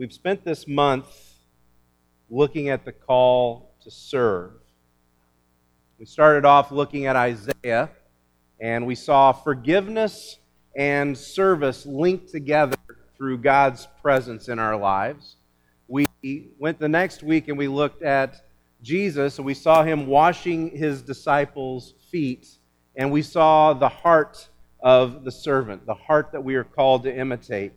we've spent this month looking at the call to serve. We started off looking at Isaiah, and we saw forgiveness and service linked together through God's presence in our lives. We went the next week and we looked at Jesus, and we saw him washing his disciples' feet, and we saw the heart of the servant, the heart that we are called to imitate.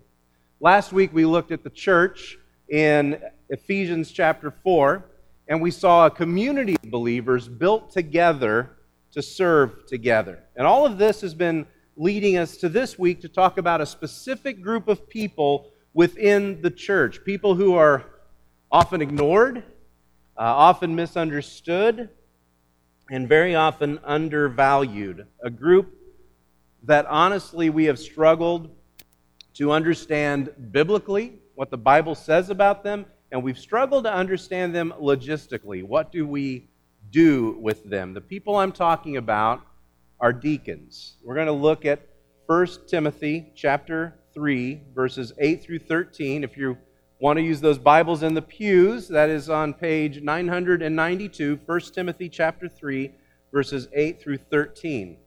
Last week we looked at the church in Ephesians chapter 4, and we saw a community of believers built together to serve together. And all of this has been leading us to this week to talk about a specific group of people within the church, people who are often ignored, uh, often misunderstood, and very often undervalued. A group that honestly we have struggled to understand biblically what the Bible says about them, and we've struggled to understand them logistically. What do we do with them? The people I'm talking about are deacons. We're going to look at 1 Timothy chapter 3 verses 8 through 13. If you want to use those Bibles in the pews, that is on page 992, 1 Timothy chapter 3 verses 8 through 13.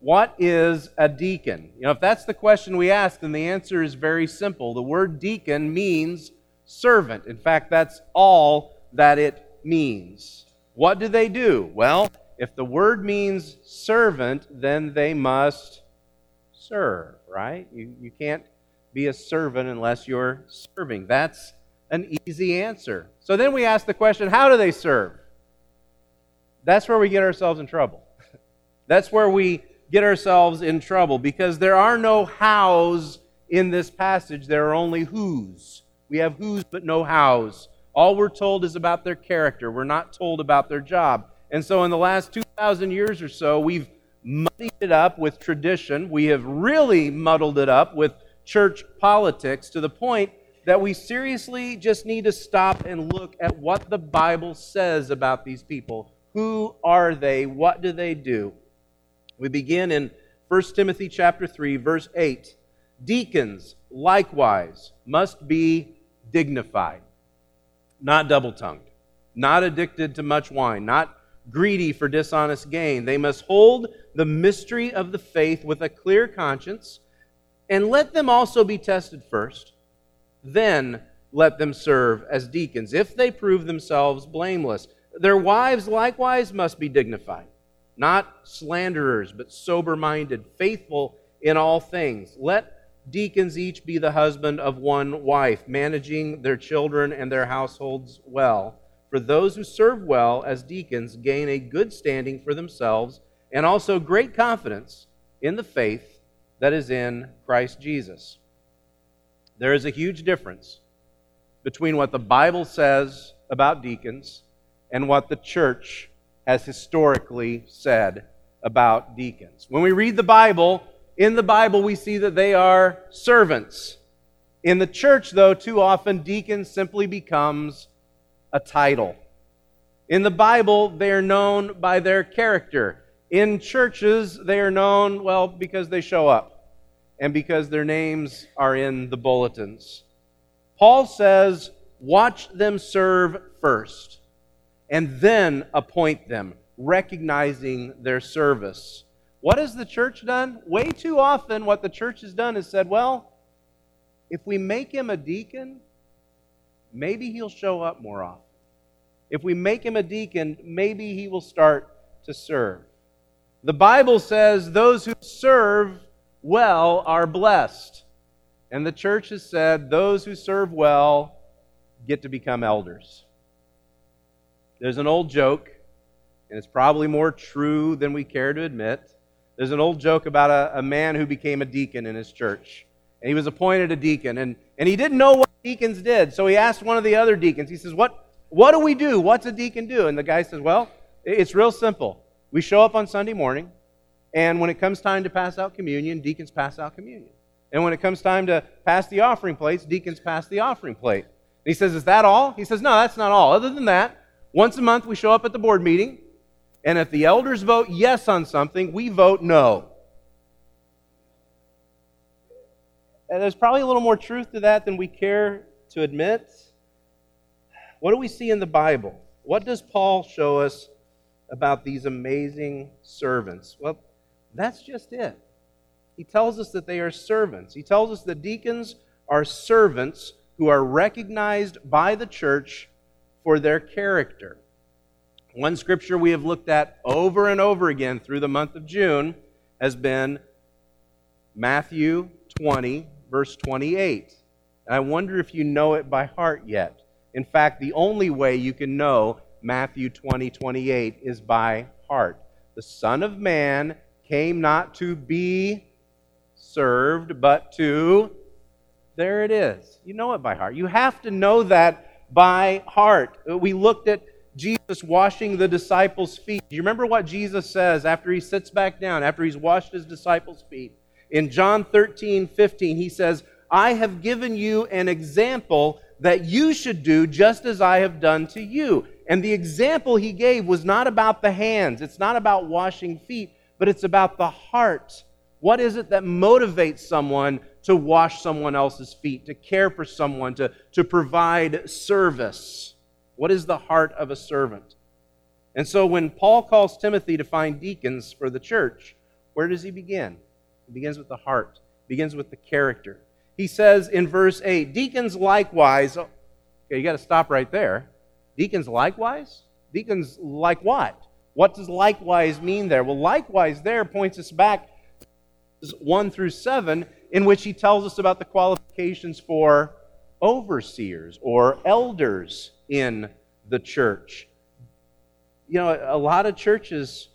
What is a deacon? You know, if that's the question we ask, then the answer is very simple. The word deacon means servant. In fact, that's all that it means. What do they do? Well, if the word means servant, then they must serve, right? You, you can't be a servant unless you're serving. That's an easy answer. So then we ask the question how do they serve? That's where we get ourselves in trouble. That's where we get ourselves in trouble because there are no hows in this passage, there are only whos. We have whos but no hows. All we're told is about their character, we're not told about their job. And so, in the last 2,000 years or so, we've muddied it up with tradition. We have really muddled it up with church politics to the point that we seriously just need to stop and look at what the Bible says about these people. Who are they? What do they do? We begin in 1 Timothy chapter 3 verse 8. Deacons likewise must be dignified, not double-tongued, not addicted to much wine, not greedy for dishonest gain. They must hold the mystery of the faith with a clear conscience, and let them also be tested first. Then let them serve as deacons, if they prove themselves blameless. Their wives likewise must be dignified not slanderers, but sober minded, faithful in all things. Let deacons each be the husband of one wife, managing their children and their households well. For those who serve well as deacons gain a good standing for themselves and also great confidence in the faith that is in Christ Jesus. There is a huge difference between what the Bible says about deacons and what the church has historically said about deacons. When we read the Bible, in the Bible we see that they are servants. In the church, though, too often deacon simply becomes a title. In the Bible, they are known by their character. In churches, they are known, well, because they show up and because their names are in the bulletins. Paul says, Watch them serve first and then appoint them, recognizing their service. What has the church done? Way too often, what the church has done is said, well, if we make him a deacon, maybe he'll show up more often. If we make him a deacon, maybe he will start to serve. The Bible says those who serve well are blessed. And the church has said those who serve well get to become elders. There's an old joke, and it's probably more true than we care to admit. There's an old joke about a, a man who became a deacon in his church. And he was appointed a deacon, and, and he didn't know what deacons did. So he asked one of the other deacons, he says, what, what do we do? What's a deacon do? And the guy says, Well, it's real simple. We show up on Sunday morning, and when it comes time to pass out communion, deacons pass out communion. And when it comes time to pass the offering plates, deacons pass the offering plate. And he says, Is that all? He says, No, that's not all. Other than that, once a month, we show up at the board meeting, and if the elders vote yes on something, we vote no. And there's probably a little more truth to that than we care to admit? What do we see in the Bible? What does Paul show us about these amazing servants? Well, that's just it. He tells us that they are servants. He tells us that deacons are servants who are recognized by the church for their character. One scripture we have looked at over and over again through the month of June has been Matthew 20, verse 28. And I wonder if you know it by heart yet. In fact, the only way you can know Matthew 20, 28 is by heart. The Son of Man came not to be served, but to. There it is. You know it by heart. You have to know that by heart. We looked at Jesus washing the disciples' feet. Do you remember what Jesus says after he sits back down, after he's washed his disciples' feet? In John 13, 15, he says, I have given you an example that you should do just as I have done to you. And the example he gave was not about the hands, it's not about washing feet, but it's about the heart. What is it that motivates someone to wash someone else's feet, to care for someone, to, to provide service? What is the heart of a servant? And so when Paul calls Timothy to find deacons for the church, where does he begin? He begins with the heart, begins with the character. He says in verse 8, Deacons likewise, okay, you got to stop right there. Deacons likewise? Deacons like what? What does likewise mean there? Well, likewise there points us back 1 through 7, in which he tells us about the qualifications for overseers or elders in the church. You know, a lot of churches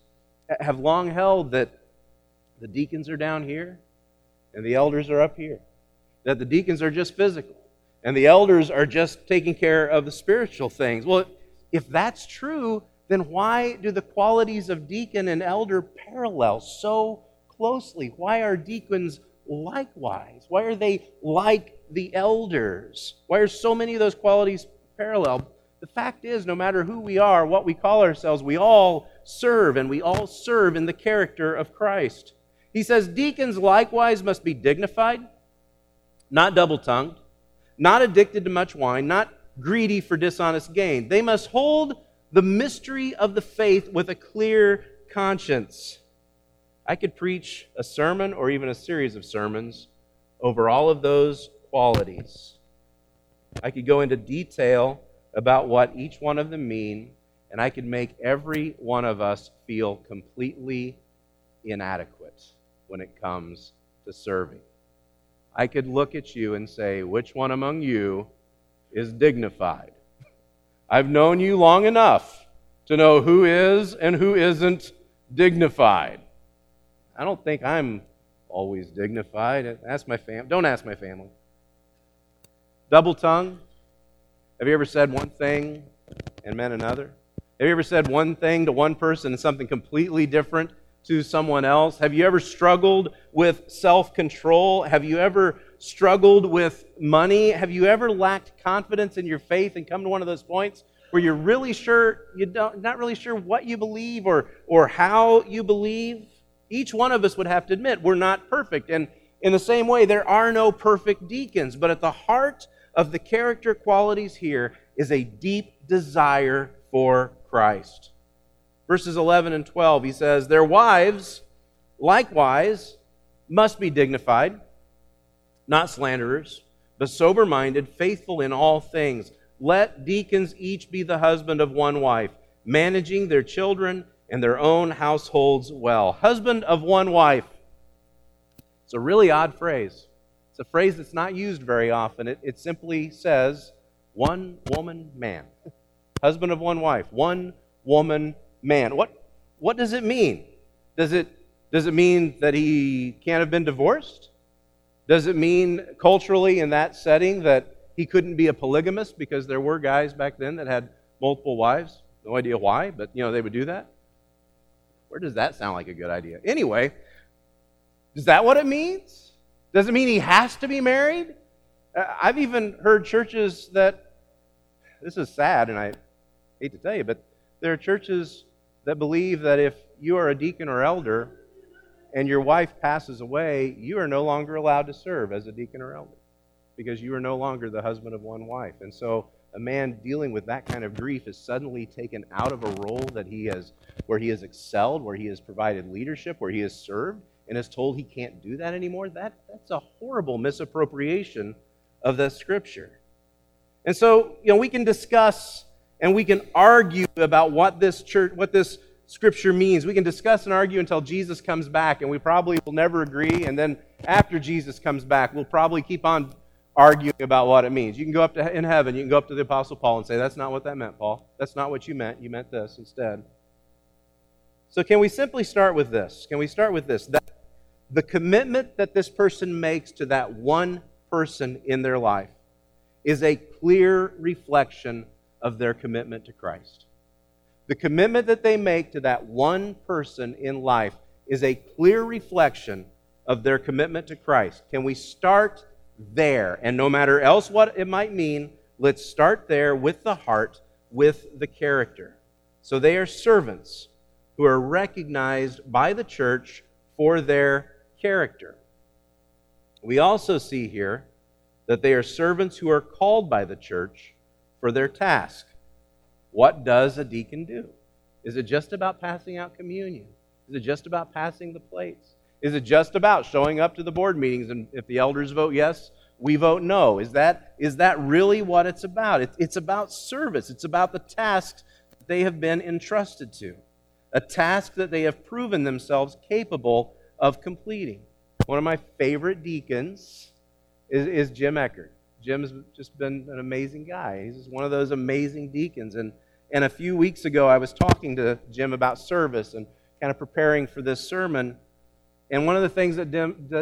have long held that the deacons are down here and the elders are up here, that the deacons are just physical and the elders are just taking care of the spiritual things. Well, if that's true, then why do the qualities of deacon and elder parallel so closely? Why are deacons likewise? Why are they like the elders? Why are so many of those qualities parallel? The fact is, no matter who we are, what we call ourselves, we all serve, and we all serve in the character of Christ. He says, Deacons likewise must be dignified, not double tongued, not addicted to much wine, not greedy for dishonest gain. They must hold the mystery of the faith with a clear conscience. I could preach a sermon or even a series of sermons over all of those qualities. I could go into detail about what each one of them mean, and I could make every one of us feel completely inadequate when it comes to serving. I could look at you and say, which one among you is dignified? I've known you long enough to know who is and who isn't dignified. I don't think I'm always dignified. Ask my fam. Don't ask my family. Double tongue. Have you ever said one thing and meant another? Have you ever said one thing to one person and something completely different to someone else? Have you ever struggled with self control? Have you ever struggled with money? Have you ever lacked confidence in your faith and come to one of those points where you're really sure you don't not really sure what you believe or or how you believe? Each one of us would have to admit we're not perfect. And in the same way, there are no perfect deacons. But at the heart of the character qualities here is a deep desire for Christ. Verses 11 and 12, he says, Their wives, likewise, must be dignified, not slanderers, but sober minded, faithful in all things. Let deacons each be the husband of one wife, managing their children and their own households well. Husband of one wife. It's a really odd phrase. It's a phrase that's not used very often. It, it simply says, one woman, man. Husband of one wife. One woman, man. What, what does it mean? Does it, does it mean that he can't have been divorced? Does it mean culturally in that setting that he couldn't be a polygamist because there were guys back then that had multiple wives? No idea why, but you know they would do that. Where does that sound like a good idea? Anyway, is that what it means? Does it mean he has to be married? Uh, I've even heard churches that, this is sad, and I hate to tell you, but there are churches that believe that if you are a deacon or elder and your wife passes away, you are no longer allowed to serve as a deacon or elder because you are no longer the husband of one wife. And so a man dealing with that kind of grief is suddenly taken out of a role that he has where he has excelled, where he has provided leadership, where he has served, and is told he can't do that anymore. That, that's a horrible misappropriation of the scripture. And so, you know, we can discuss and we can argue about what this church, what this scripture means. We can discuss and argue until Jesus comes back, and we probably will never agree. And then after Jesus comes back, we'll probably keep on arguing about what it means. You can go up to in heaven, you can go up to the Apostle Paul and say, That's not what that meant, Paul. That's not what you meant. You meant this instead. So, can we simply start with this? Can we start with this? That the commitment that this person makes to that one person in their life is a clear reflection of their commitment to Christ. The commitment that they make to that one person in life is a clear reflection of their commitment to Christ. Can we start there? And no matter else what it might mean, let's start there with the heart, with the character. So they are servants who are recognized by the church for their character. We also see here that they are servants who are called by the church for their task. What does a deacon do? Is it just about passing out communion? Is it just about passing the plates? Is it just about showing up to the board meetings and if the elders vote yes, we vote no? Is that, is that really what it's about? It, it's about service, it's about the tasks that they have been entrusted to, a task that they have proven themselves capable of completing. One of my favorite deacons is, is Jim Eckert. Jim's just been an amazing guy. He's one of those amazing deacons. And, and a few weeks ago, I was talking to Jim about service and kind of preparing for this sermon. And one of the things that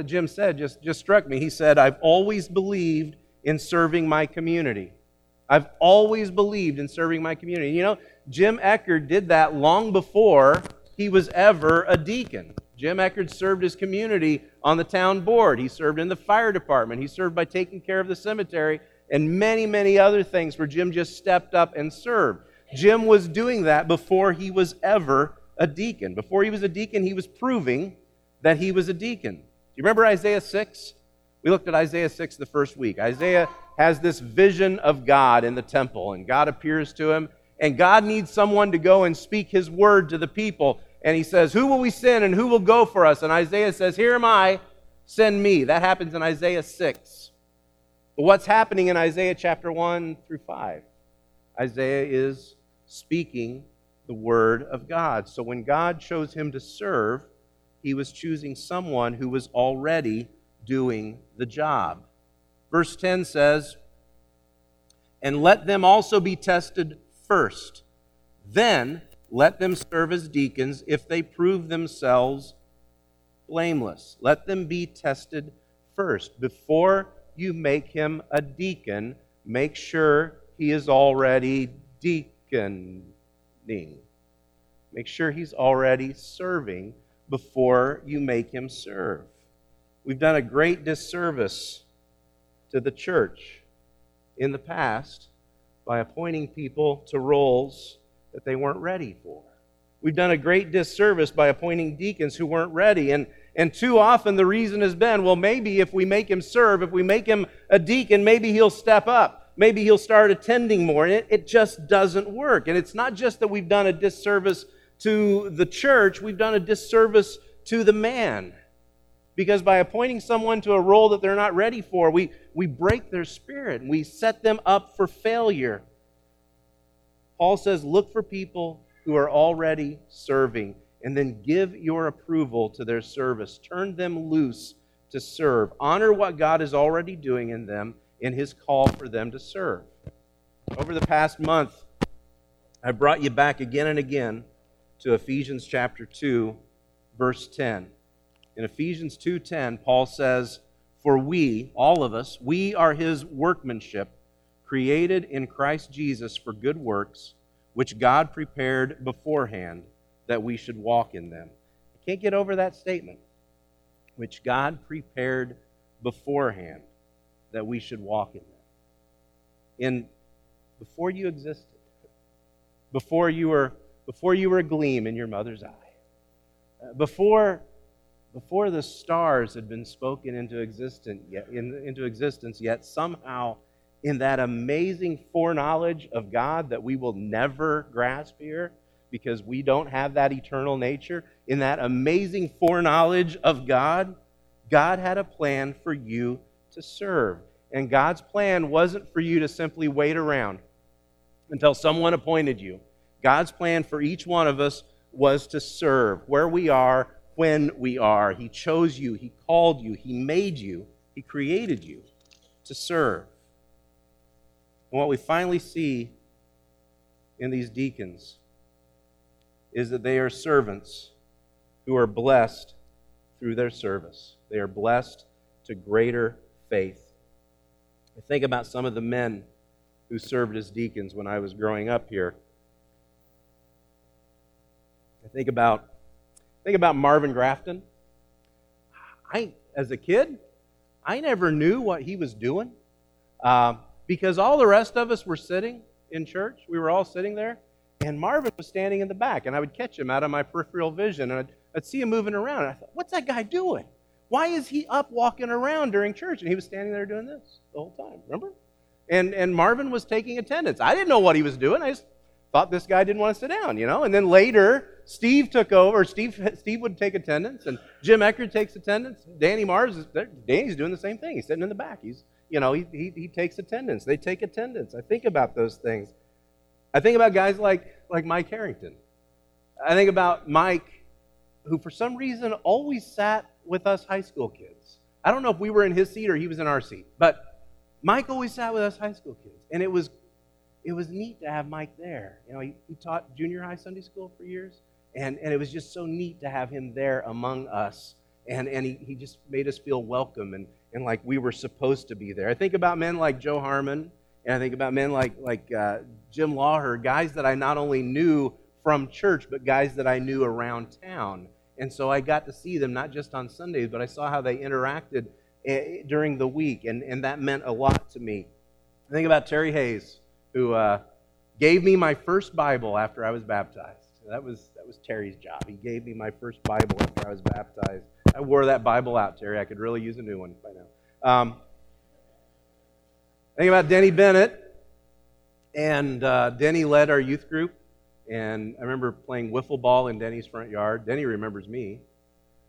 Jim, said just, just struck me. He said, I've always believed in serving my community. I've always believed in serving my community. You know, Jim Eckert did that long before he was ever a deacon. Jim Eckert served his community on the town board. He served in the fire department. He served by taking care of the cemetery and many, many other things where Jim just stepped up and served. Jim was doing that before he was ever a deacon. Before he was a deacon, he was proving that he was a deacon. Do you remember Isaiah 6? We looked at Isaiah 6 the first week. Isaiah has this vision of God in the temple, and God appears to him, and God needs someone to go and speak his word to the people and he says, Who will we send and who will go for us? And Isaiah says, Here am I, send me. That happens in Isaiah 6. But what's happening in Isaiah chapter 1 through 5? Isaiah is speaking the word of God. So when God chose him to serve, he was choosing someone who was already doing the job. Verse 10 says, And let them also be tested first. Then let them serve as deacons if they prove themselves blameless. Let them be tested first. Before you make him a deacon, make sure he is already deaconing. Make sure he's already serving before you make him serve. We've done a great disservice to the church in the past by appointing people to roles that they weren't ready for. We've done a great disservice by appointing deacons who weren't ready. And, and too often the reason has been well, maybe if we make him serve, if we make him a deacon, maybe he'll step up. Maybe he'll start attending more. And it, it just doesn't work. And it's not just that we've done a disservice to the church, we've done a disservice to the man. Because by appointing someone to a role that they're not ready for, we, we break their spirit and we set them up for failure. Paul says, look for people who are already serving and then give your approval to their service. Turn them loose to serve. Honor what God is already doing in them in his call for them to serve. Over the past month, I brought you back again and again to Ephesians chapter 2, verse 10. In Ephesians 2:10, Paul says, "For we, all of us, we are his workmanship, created in Christ Jesus for good works, which God prepared beforehand that we should walk in them. I can't get over that statement. Which God prepared beforehand that we should walk in them. In before you existed, before you were before you were a gleam in your mother's eye, uh, before before the stars had been spoken into existence, yet, in, into existence, yet somehow in that amazing foreknowledge of God that we will never grasp here because we don't have that eternal nature, in that amazing foreknowledge of God, God had a plan for you to serve. And God's plan wasn't for you to simply wait around until someone appointed you. God's plan for each one of us was to serve where we are, when we are. He chose you, He called you, He made you, He created you to serve. And what we finally see in these deacons is that they are servants who are blessed through their service. They are blessed to greater faith. I think about some of the men who served as deacons when I was growing up here. I think about think about Marvin Grafton. I, as a kid, I never knew what he was doing uh, because all the rest of us were sitting in church. We were all sitting there, and Marvin was standing in the back, and I would catch him out of my peripheral vision, and I'd, I'd see him moving around. And I thought, what's that guy doing? Why is he up walking around during church? And he was standing there doing this the whole time, remember? And, and Marvin was taking attendance. I didn't know what he was doing. I just thought this guy didn't want to sit down, you know? And then later, Steve took over. Steve, Steve would take attendance, and Jim Eckert takes attendance. Danny Mars, is, Danny's doing the same thing. He's sitting in the back. He's, you know, he, he, he takes attendance. They take attendance. I think about those things. I think about guys like, like Mike Harrington. I think about Mike, who for some reason always sat with us high school kids. I don't know if we were in his seat or he was in our seat, but Mike always sat with us high school kids, and it was it was neat to have Mike there. You know, he, he taught junior high Sunday school for years, and, and it was just so neat to have him there among us. And, and he, he just made us feel welcome and, and like we were supposed to be there. I think about men like Joe Harmon, and I think about men like, like uh, Jim Lawher, guys that I not only knew from church, but guys that I knew around town. And so I got to see them not just on Sundays, but I saw how they interacted Eh, during the week, and, and that meant a lot to me. I think about Terry Hayes, who uh, gave me my first Bible after I was baptized. That was, was Terry's job. He gave me my first Bible after I was baptized. I wore that Bible out, Terry. I could really use a new one by now. Um, think about Denny Bennett. And uh, Denny led our youth group. And I remember playing wiffle ball in Denny's front yard. Denny remembers me.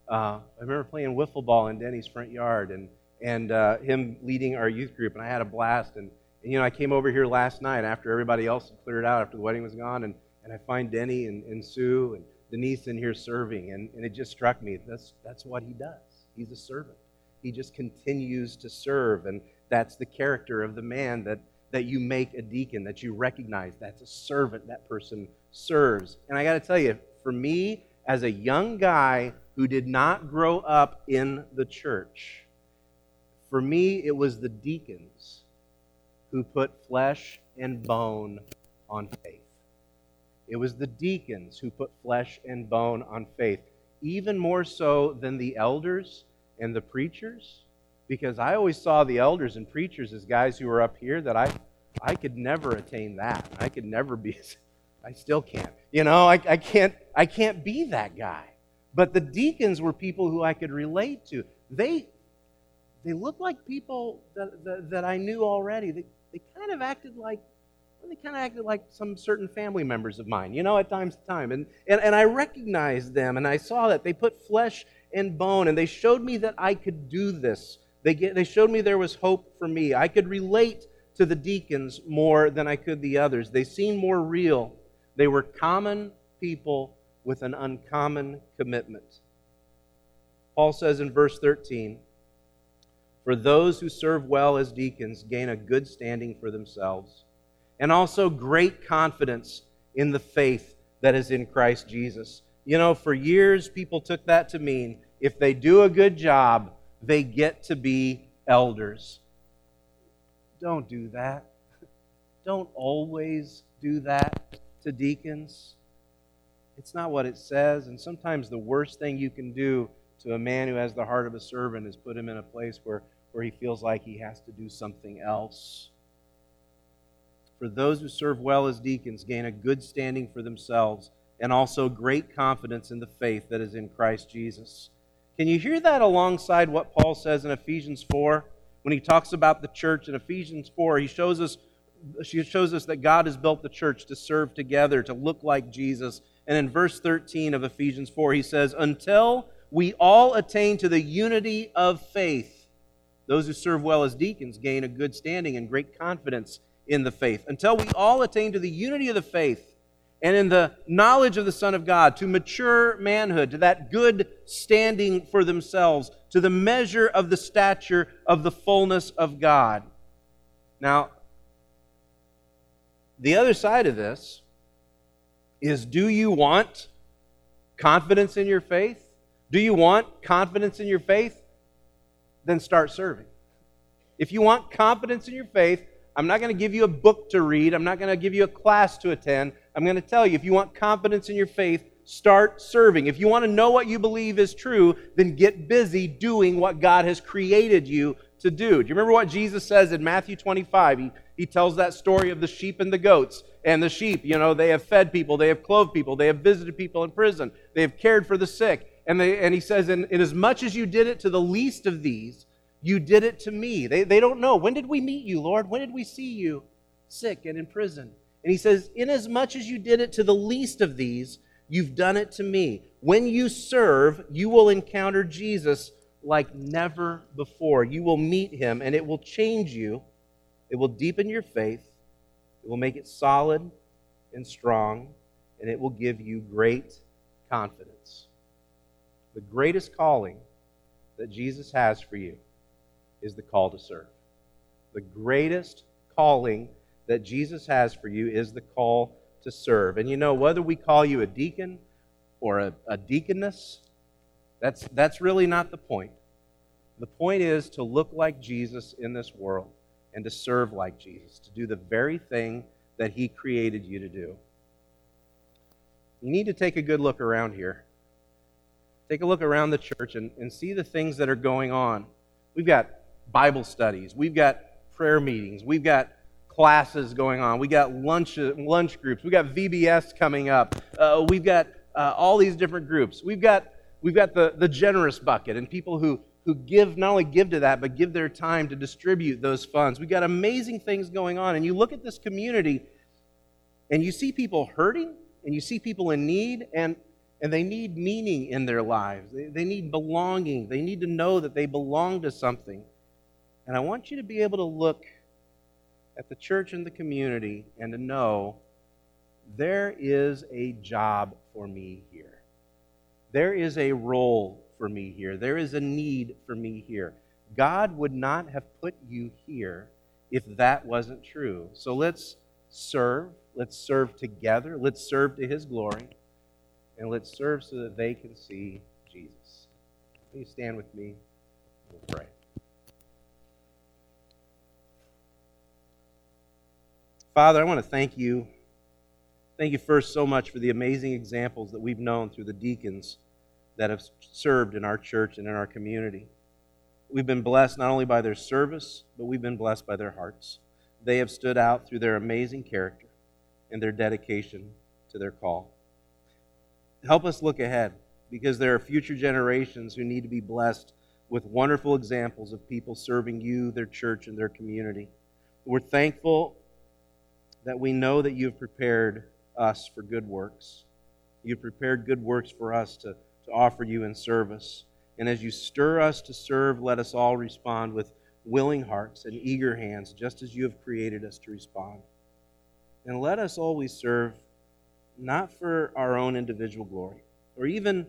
Uh, I remember playing wiffle ball in Denny's front yard and, and uh, him leading our youth group, and I had a blast. And, and, you know, I came over here last night after everybody else had cleared out, after the wedding was gone, and, and I find Denny and, and Sue and Denise in here serving, and, and it just struck me that's, that's what he does. He's a servant. He just continues to serve, and that's the character of the man that, that you make a deacon, that you recognize. That's a servant. That person serves. And I got to tell you, for me, as a young guy who did not grow up in the church. For me, it was the deacons who put flesh and bone on faith. It was the deacons who put flesh and bone on faith, even more so than the elders and the preachers, because I always saw the elders and preachers as guys who were up here that I, I could never attain that. I could never be, I still can't. You know, I, I, can't, I can't be that guy. But the deacons were people who I could relate to. They, they looked like people that, that, that I knew already. They, they kind of acted like they kind of acted like some certain family members of mine, you know, at times to time. And, and, and I recognized them and I saw that they put flesh and bone and they showed me that I could do this. They, get, they showed me there was hope for me. I could relate to the deacons more than I could the others. They seemed more real. They were common people with an uncommon commitment. Paul says in verse 13, For those who serve well as deacons gain a good standing for themselves, and also great confidence in the faith that is in Christ Jesus. You know, for years people took that to mean if they do a good job, they get to be elders. Don't do that. Don't always do that to deacons. It's not what it says. And sometimes the worst thing you can do to a man who has the heart of a servant is put him in a place where, where he feels like he has to do something else. For those who serve well as deacons gain a good standing for themselves and also great confidence in the faith that is in Christ Jesus. Can you hear that alongside what Paul says in Ephesians 4 when he talks about the church in Ephesians 4? He shows us she shows us that God has built the church to serve together, to look like Jesus. And in verse 13 of Ephesians 4, he says, Until we all attain to the unity of faith, those who serve well as deacons gain a good standing and great confidence in the faith. Until we all attain to the unity of the faith and in the knowledge of the Son of God, to mature manhood, to that good standing for themselves, to the measure of the stature of the fullness of God. Now, the other side of this is do you want confidence in your faith? Do you want confidence in your faith? Then start serving. If you want confidence in your faith, I'm not going to give you a book to read. I'm not going to give you a class to attend. I'm going to tell you if you want confidence in your faith, start serving. If you want to know what you believe is true, then get busy doing what God has created you to do. Do you remember what Jesus says in Matthew 25? He, he tells that story of the sheep and the goats. And the sheep, you know, they have fed people, they have clothed people, they have visited people in prison, they have cared for the sick. And, they, and he says, in, in as much as you did it to the least of these, you did it to me. They, they don't know. When did we meet you, Lord? When did we see you sick and in prison? And he says, Inasmuch as you did it to the least of these, you've done it to me. When you serve, you will encounter Jesus like never before. You will meet him, and it will change you. It will deepen your faith. It will make it solid and strong, and it will give you great confidence. The greatest calling that Jesus has for you is the call to serve. The greatest calling that Jesus has for you is the call to serve. And you know, whether we call you a deacon or a, a deaconess, that's, that's really not the point. The point is to look like Jesus in this world and to serve like Jesus, to do the very thing that He created you to do. You need to take a good look around here. Take a look around the church and, and see the things that are going on. We've got Bible studies. We've got prayer meetings. We've got classes going on. We got lunch lunch groups. We've got VBS coming up. Uh, we've got uh, all these different groups. We've got we've got the the generous bucket and people who who give not only give to that but give their time to distribute those funds. We've got amazing things going on. And you look at this community and you see people hurting and you see people in need and and they need meaning in their lives. They, they need belonging. They need to know that they belong to something. And I want you to be able to look at the church and the community and to know there is a job for me here. There is a role for me here. There is a need for me here. God would not have put you here if that wasn't true. So let's serve. Let's serve together. Let's serve to His glory. And let's serve so that they can see Jesus. You stand with me? We'll pray. Father, I want to thank you. Thank you first so much for the amazing examples that we've known through the deacons that have served in our church and in our community. We've been blessed not only by their service, but we've been blessed by their hearts. They have stood out through their amazing character and their dedication to their call. Help us look ahead because there are future generations who need to be blessed with wonderful examples of people serving you, their church, and their community. We're thankful that we know that you've prepared us for good works. You've prepared good works for us to, to offer you in service. And as you stir us to serve, let us all respond with willing hearts and eager hands, just as you have created us to respond. And let us always serve not for our own individual glory, or even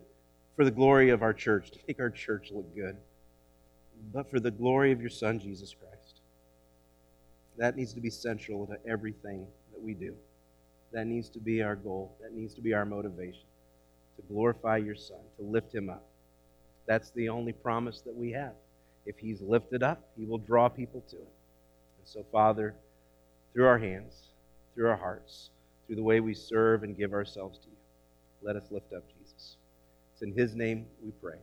for the glory of our church, to make our church look good, but for the glory of your Son, Jesus Christ. That needs to be central to everything that we do. That needs to be our goal. That needs to be our motivation to glorify your Son, to lift him up. That's the only promise that we have. If he's lifted up, he will draw people to him. And so, Father, through our hands, through our hearts, through the way we serve and give ourselves to you, let us lift up Jesus. It's in his name we pray.